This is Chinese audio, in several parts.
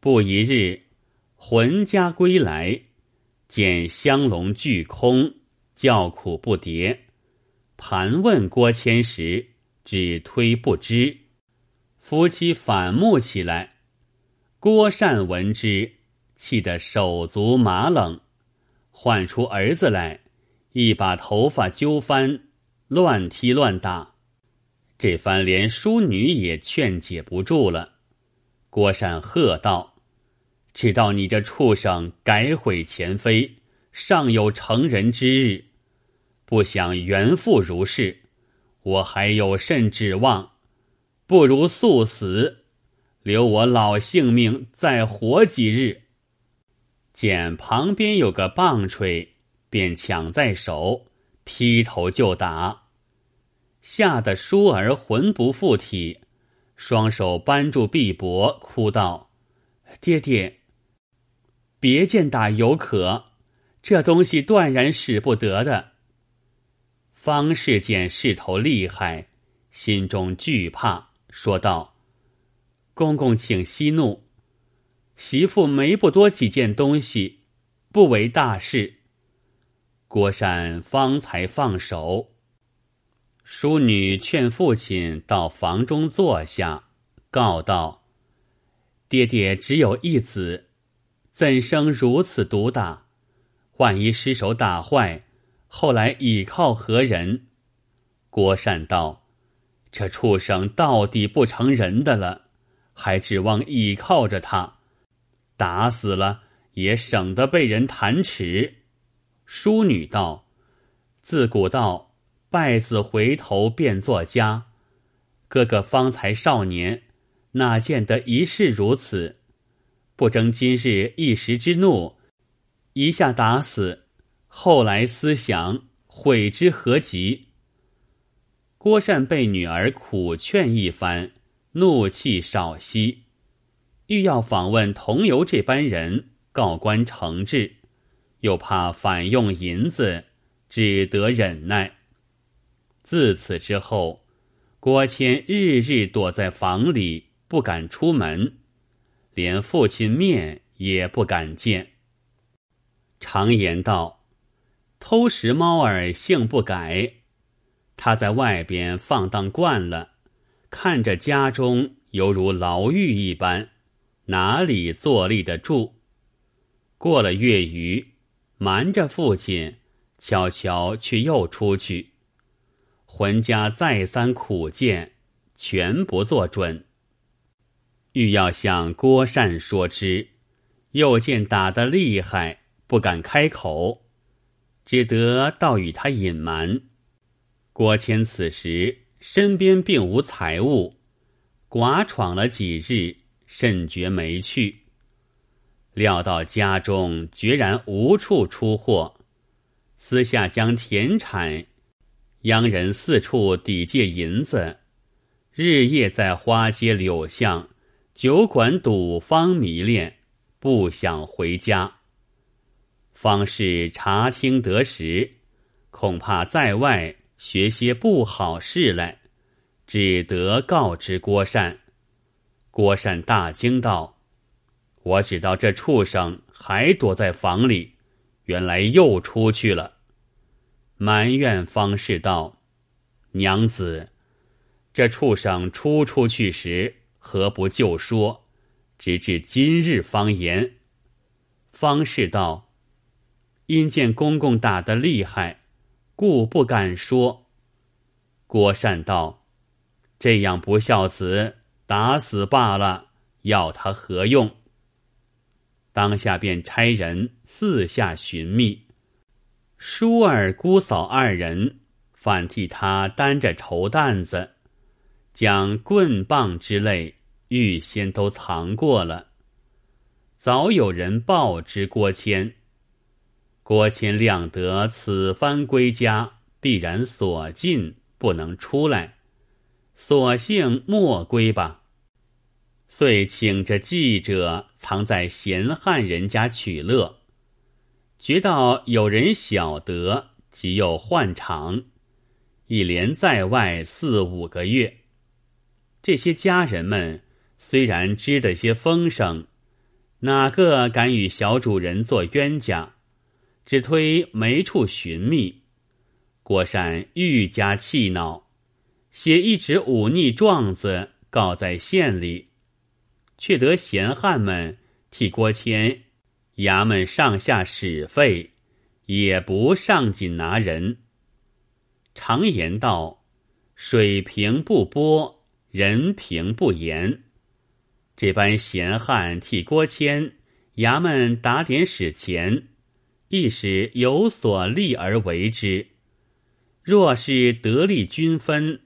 不一日，魂家归来，见香笼俱空，叫苦不迭。盘问郭谦时，只推不知。夫妻反目起来，郭善闻之，气得手足麻冷，唤出儿子来，一把头发揪翻，乱踢乱打。这番连淑女也劝解不住了。郭善喝道：“知道你这畜生改悔前非，尚有成人之日。”不想原复如是，我还有甚指望？不如速死，留我老性命再活几日。见旁边有个棒槌，便抢在手，劈头就打，吓得舒儿魂不附体，双手扳住臂膊，哭道：“爹爹，别见打有可，这东西断然使不得的。”方氏见势头厉害，心中惧怕，说道：“公公，请息怒。媳妇没不多几件东西，不为大事。”郭善方才放手。淑女劝父亲到房中坐下，告道：“爹爹只有一子，怎生如此毒打？万一失手打坏。”后来倚靠何人？郭善道：“这畜生到底不成人的了，还指望倚靠着他，打死了也省得被人弹齿。”淑女道：“自古道败子回头便作家，哥哥方才少年，哪见得一世如此？不争今日一时之怒，一下打死。”后来思想悔之何及？郭善被女儿苦劝一番，怒气少息，欲要访问同游这班人，告官惩治，又怕反用银子，只得忍耐。自此之后，郭谦日日躲在房里，不敢出门，连父亲面也不敢见。常言道。偷食猫儿性不改，他在外边放荡惯了，看着家中犹如牢狱一般，哪里坐立得住？过了月余，瞒着父亲，悄悄却又出去。浑家再三苦谏，全不做准。欲要向郭善说之，又见打得厉害，不敢开口。只得倒与他隐瞒。郭谦此时身边并无财物，寡闯了几日，甚觉没趣。料到家中决然无处出货，私下将田产央人四处抵借银子，日夜在花街柳巷、酒馆赌坊迷恋，不想回家。方士查听得时，恐怕在外学些不好事来，只得告知郭善。郭善大惊道：“我知道这畜生还躲在房里，原来又出去了。”埋怨方士道：“娘子，这畜生出出去时何不就说？直至今日方言。”方士道。因见公公打得厉害，故不敢说。郭善道：“这样不孝子，打死罢了，要他何用？”当下便差人四下寻觅，叔儿、姑嫂二人反替他担着绸担子，将棍棒之类预先都藏过了。早有人报知郭谦。郭谦料得此番归家必然锁禁，不能出来，索性莫归吧。遂请着记者藏在闲汉人家取乐，觉到有人晓得，即又换场，一连在外四五个月。这些家人们虽然知得些风声，哪个敢与小主人做冤家？只推没处寻觅。郭善愈加气恼，写一纸忤逆状子告在县里，却得闲汉们替郭谦衙门上下使费，也不上紧拿人。常言道：“水平不波，人平不言。”这般闲汉替郭谦衙门打点使钱，亦是有所利而为之；若是得利均分，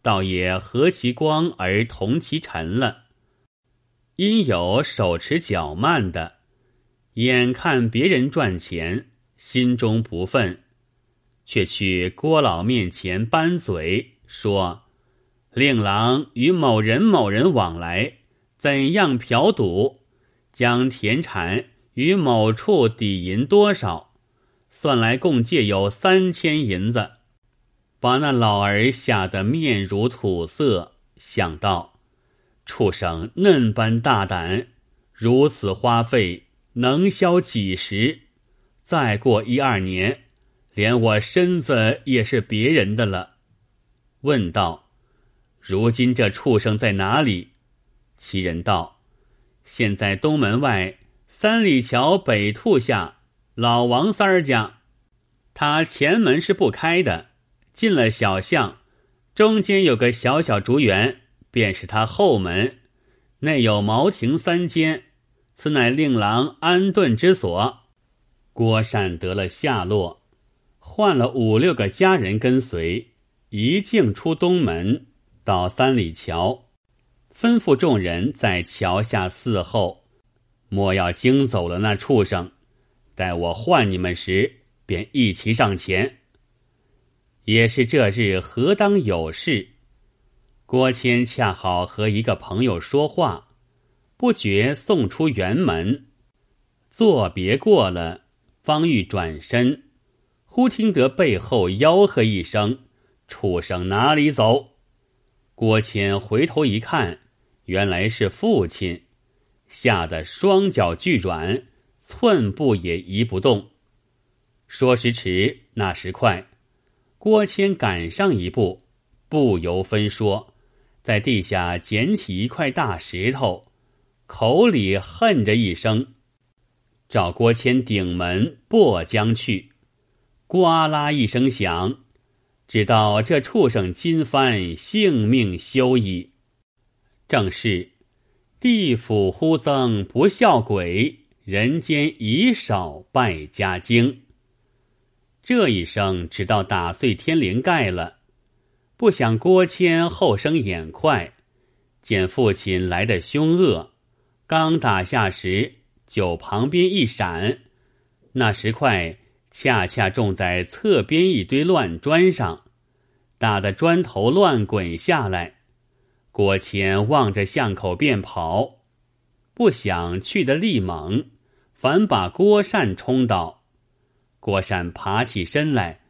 倒也和其光而同其尘了。因有手持脚慢的，眼看别人赚钱，心中不忿，却去郭老面前扳嘴说：“令郎与某人某人往来。”怎样嫖赌，将田产与某处抵银多少？算来共借有三千银子，把那老儿吓得面如土色。想到畜生嫩般大胆，如此花费能消几时？再过一二年，连我身子也是别人的了。问道：如今这畜生在哪里？其人道：“现在东门外三里桥北兔下老王三家，他前门是不开的。进了小巷，中间有个小小竹园，便是他后门，内有茅亭三间，此乃令郎安顿之所。”郭善得了下落，换了五六个家人跟随，一径出东门，到三里桥。吩咐众人在桥下伺候，莫要惊走了那畜生。待我唤你们时，便一齐上前。也是这日何当有事？郭谦恰好和一个朋友说话，不觉送出园门，作别过了，方欲转身，忽听得背后吆喝一声：“畜生哪里走？”郭谦回头一看。原来是父亲，吓得双脚俱软，寸步也移不动。说时迟，那时快，郭谦赶上一步，不由分说，在地下捡起一块大石头，口里恨着一声，找郭谦顶门破将去。呱啦一声响，知道这畜生今番性命休矣。正是，地府忽增不孝鬼，人间已少败家精。这一声直到打碎天灵盖了。不想郭谦后生眼快，见父亲来的凶恶，刚打下时酒旁边一闪，那石块恰恰中在侧边一堆乱砖上，打得砖头乱滚下来。郭谦望着巷口便跑，不想去的力猛，反把郭善冲倒。郭善爬起身来，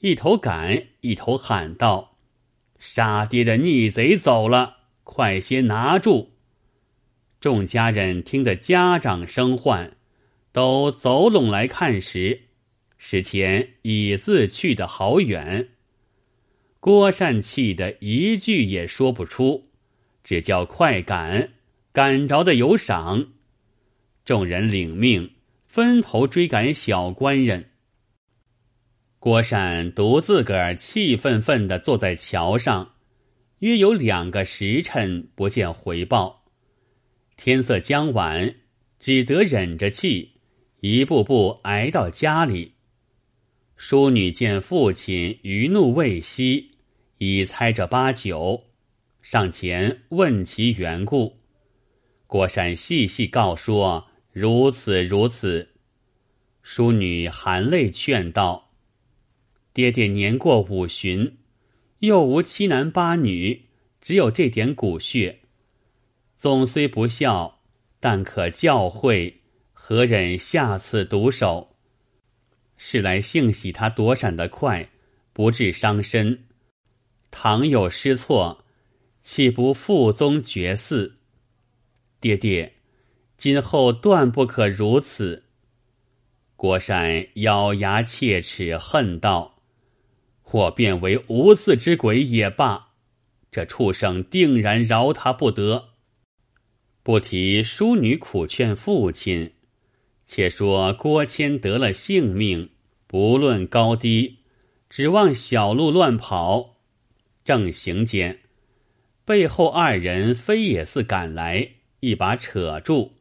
一头赶，一头喊道：“杀爹的逆贼走了，快些拿住！”众家人听得家长声唤，都走拢来看时，史前已自去得好远。郭善气得一句也说不出。只叫快赶，赶着的有赏。众人领命，分头追赶小官人。郭善独自个儿气愤愤的坐在桥上，约有两个时辰不见回报。天色将晚，只得忍着气，一步步挨到家里。淑女见父亲余怒未息，已猜着八九。上前问其缘故，郭山细细告说：如此如此。淑女含泪劝道：“爹爹年过五旬，又无七男八女，只有这点骨血，纵虽不孝，但可教诲，何忍下此毒手？是来幸喜他躲闪得快，不致伤身。倘有失错。”岂不父宗绝嗣？爹爹，今后断不可如此。郭善咬牙切齿，恨道：“我便为无字之鬼也罢，这畜生定然饶他不得。”不提淑女苦劝父亲，且说郭谦得了性命，不论高低，指望小路乱跑。正行间，背后二人飞也似赶来，一把扯住，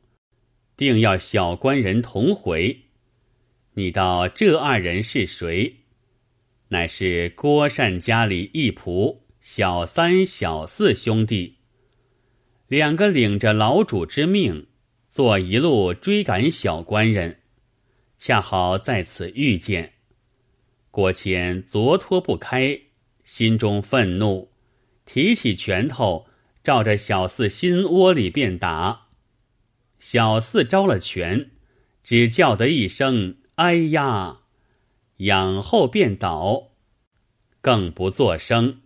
定要小官人同回。你道这二人是谁？乃是郭善家里一仆小三、小四兄弟，两个领着老主之命，做一路追赶小官人，恰好在此遇见。郭谦昨脱不开，心中愤怒，提起拳头，照着小四心窝里便打。小四招了拳，只叫得一声。哎呀！仰后便倒，更不作声。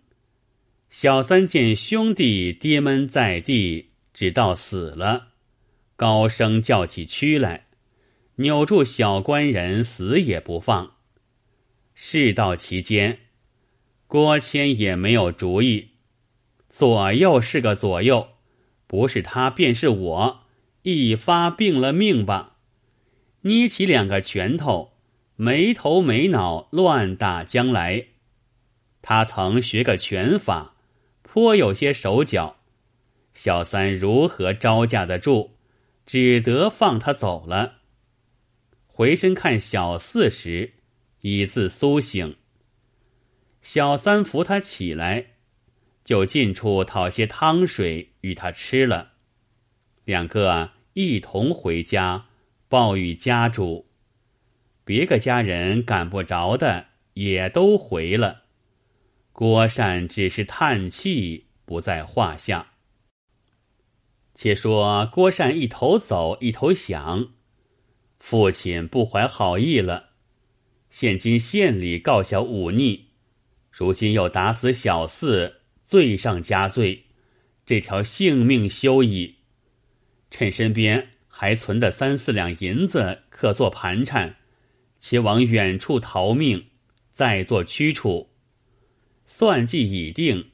小三见兄弟跌闷在地，只道死了，高声叫起屈来，扭住小官人，死也不放。事到其间，郭谦也没有主意。左右是个左右，不是他便是我，一发病了命吧。捏起两个拳头，没头没脑乱打将来。他曾学个拳法，颇有些手脚。小三如何招架得住？只得放他走了。回身看小四时，已自苏醒。小三扶他起来，就近处讨些汤水与他吃了。两个一同回家。报与家主，别个家人赶不着的也都回了。郭善只是叹气，不在话下。且说郭善一头走，一头想：父亲不怀好意了，现今县里告小忤逆，如今又打死小四，罪上加罪，这条性命休矣。趁身边。还存的三四两银子可做盘缠，且往远处逃命，再做驱处。算计已定，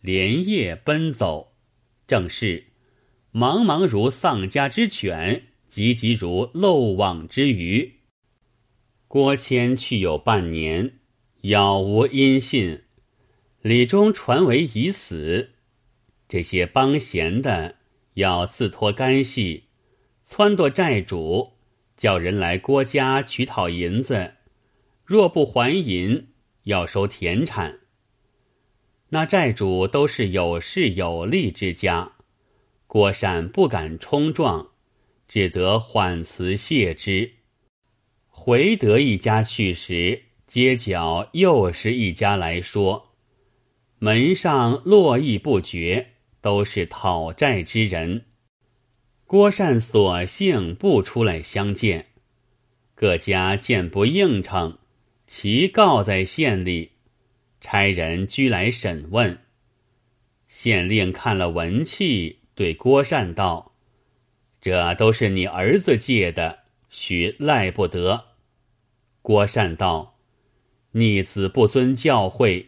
连夜奔走，正是茫茫如丧家之犬，急急如漏网之鱼。郭谦去有半年，杳无音信，李忠传为已死。这些帮闲的要自托干系。撺掇债主，叫人来郭家取讨银子，若不还银，要收田产。那债主都是有势有力之家，郭善不敢冲撞，只得缓辞谢之。回得一家去时，街角又是一家来说，门上络绎不绝，都是讨债之人。郭善索性不出来相见，各家见不应承，齐告在县里，差人拘来审问。县令看了文契，对郭善道：“这都是你儿子借的，许赖不得。”郭善道：“逆子不遵教诲，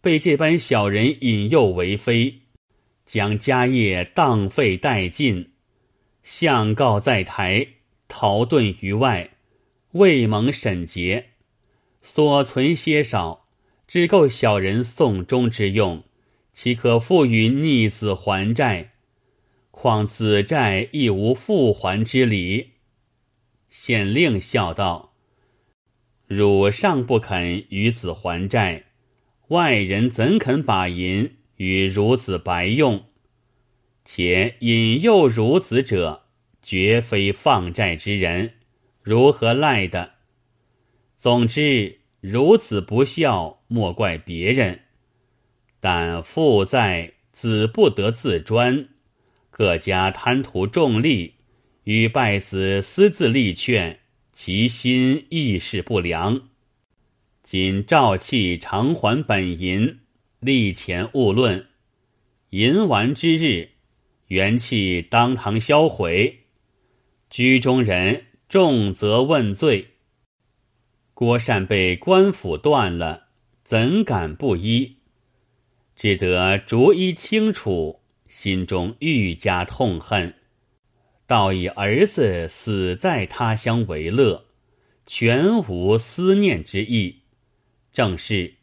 被这般小人引诱为非，将家业荡废殆尽。”相告在台，逃遁于外，未蒙审结，所存些少，只够小人送终之用，岂可付与逆子还债？况子债亦无复还之理。县令笑道：“汝尚不肯与子还债，外人怎肯把银与孺子白用？”且引诱孺子者，绝非放债之人，如何赖的？总之，如此不孝，莫怪别人。但父在，子不得自专。各家贪图重利，与败子私自力劝，其心亦是不良。今照气偿还本银，利钱勿论。银完之日。元气当堂销毁，居中人重责问罪。郭善被官府断了，怎敢不依？只得逐一清楚，心中愈加痛恨。倒以儿子死在他乡为乐，全无思念之意。正是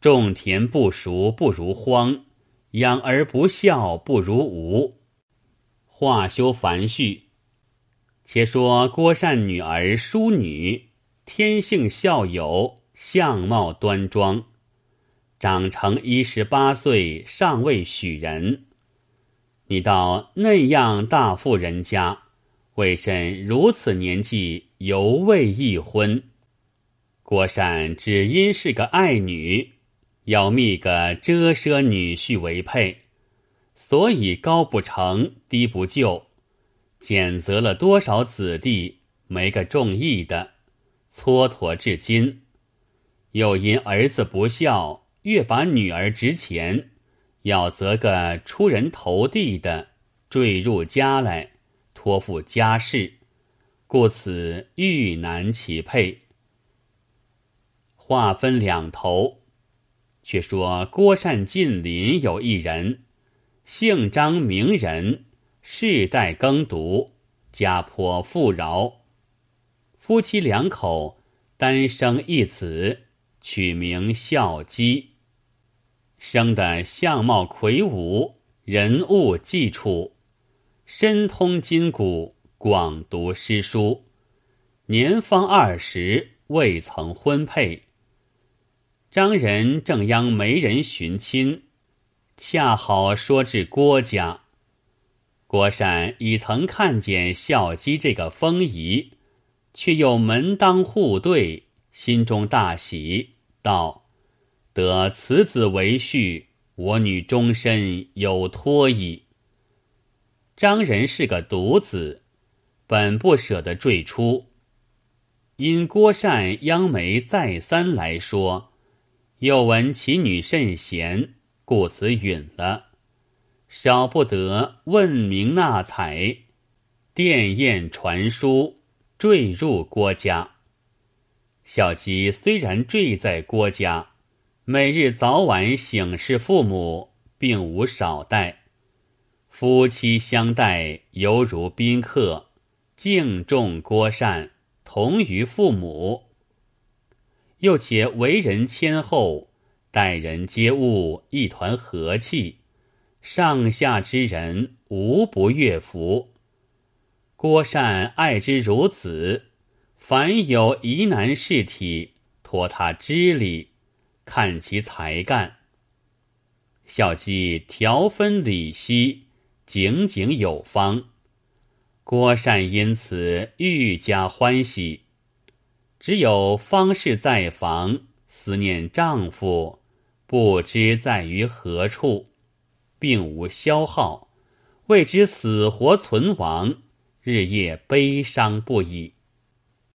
种田不熟不如荒，养儿不孝不如无。话休繁叙，且说郭善女儿淑女，天性孝友，相貌端庄，长成一十八岁，尚未许人。你到那样大富人家，为甚如此年纪犹未一婚？郭善只因是个爱女，要觅个遮奢女婿为配，所以高不成低不就，拣择了多少子弟，没个中意的，蹉跎至今。又因儿子不孝，越把女儿值钱。要择个出人头地的坠入家来，托付家事，故此愈难其配。话分两头，却说郭善近邻有一人，姓张名人，世代耕读，家颇富饶，夫妻两口单生一子，取名孝基。生的相貌魁梧，人物既处，深通筋骨，广读诗书，年方二十，未曾婚配。张人正央媒人寻亲，恰好说至郭家。郭善已曾看见孝基这个风仪，却又门当户对，心中大喜，道。得此子为婿，我女终身有托矣。张仁是个独子，本不舍得坠出，因郭善央媒再三来说，又闻其女甚贤，故此允了。少不得问名纳采，殿宴传书，坠入郭家。小吉虽然坠在郭家。每日早晚省视父母，并无少待。夫妻相待，犹如宾客，敬重郭善，同于父母。又且为人谦厚，待人接物一团和气，上下之人无不悦服。郭善爱之如子，凡有疑难事体，托他知礼。看其才干，孝基调分理析，井井有方。郭善因此愈加欢喜。只有方氏在房，思念丈夫，不知在于何处，并无消耗，未知死活存亡，日夜悲伤不已。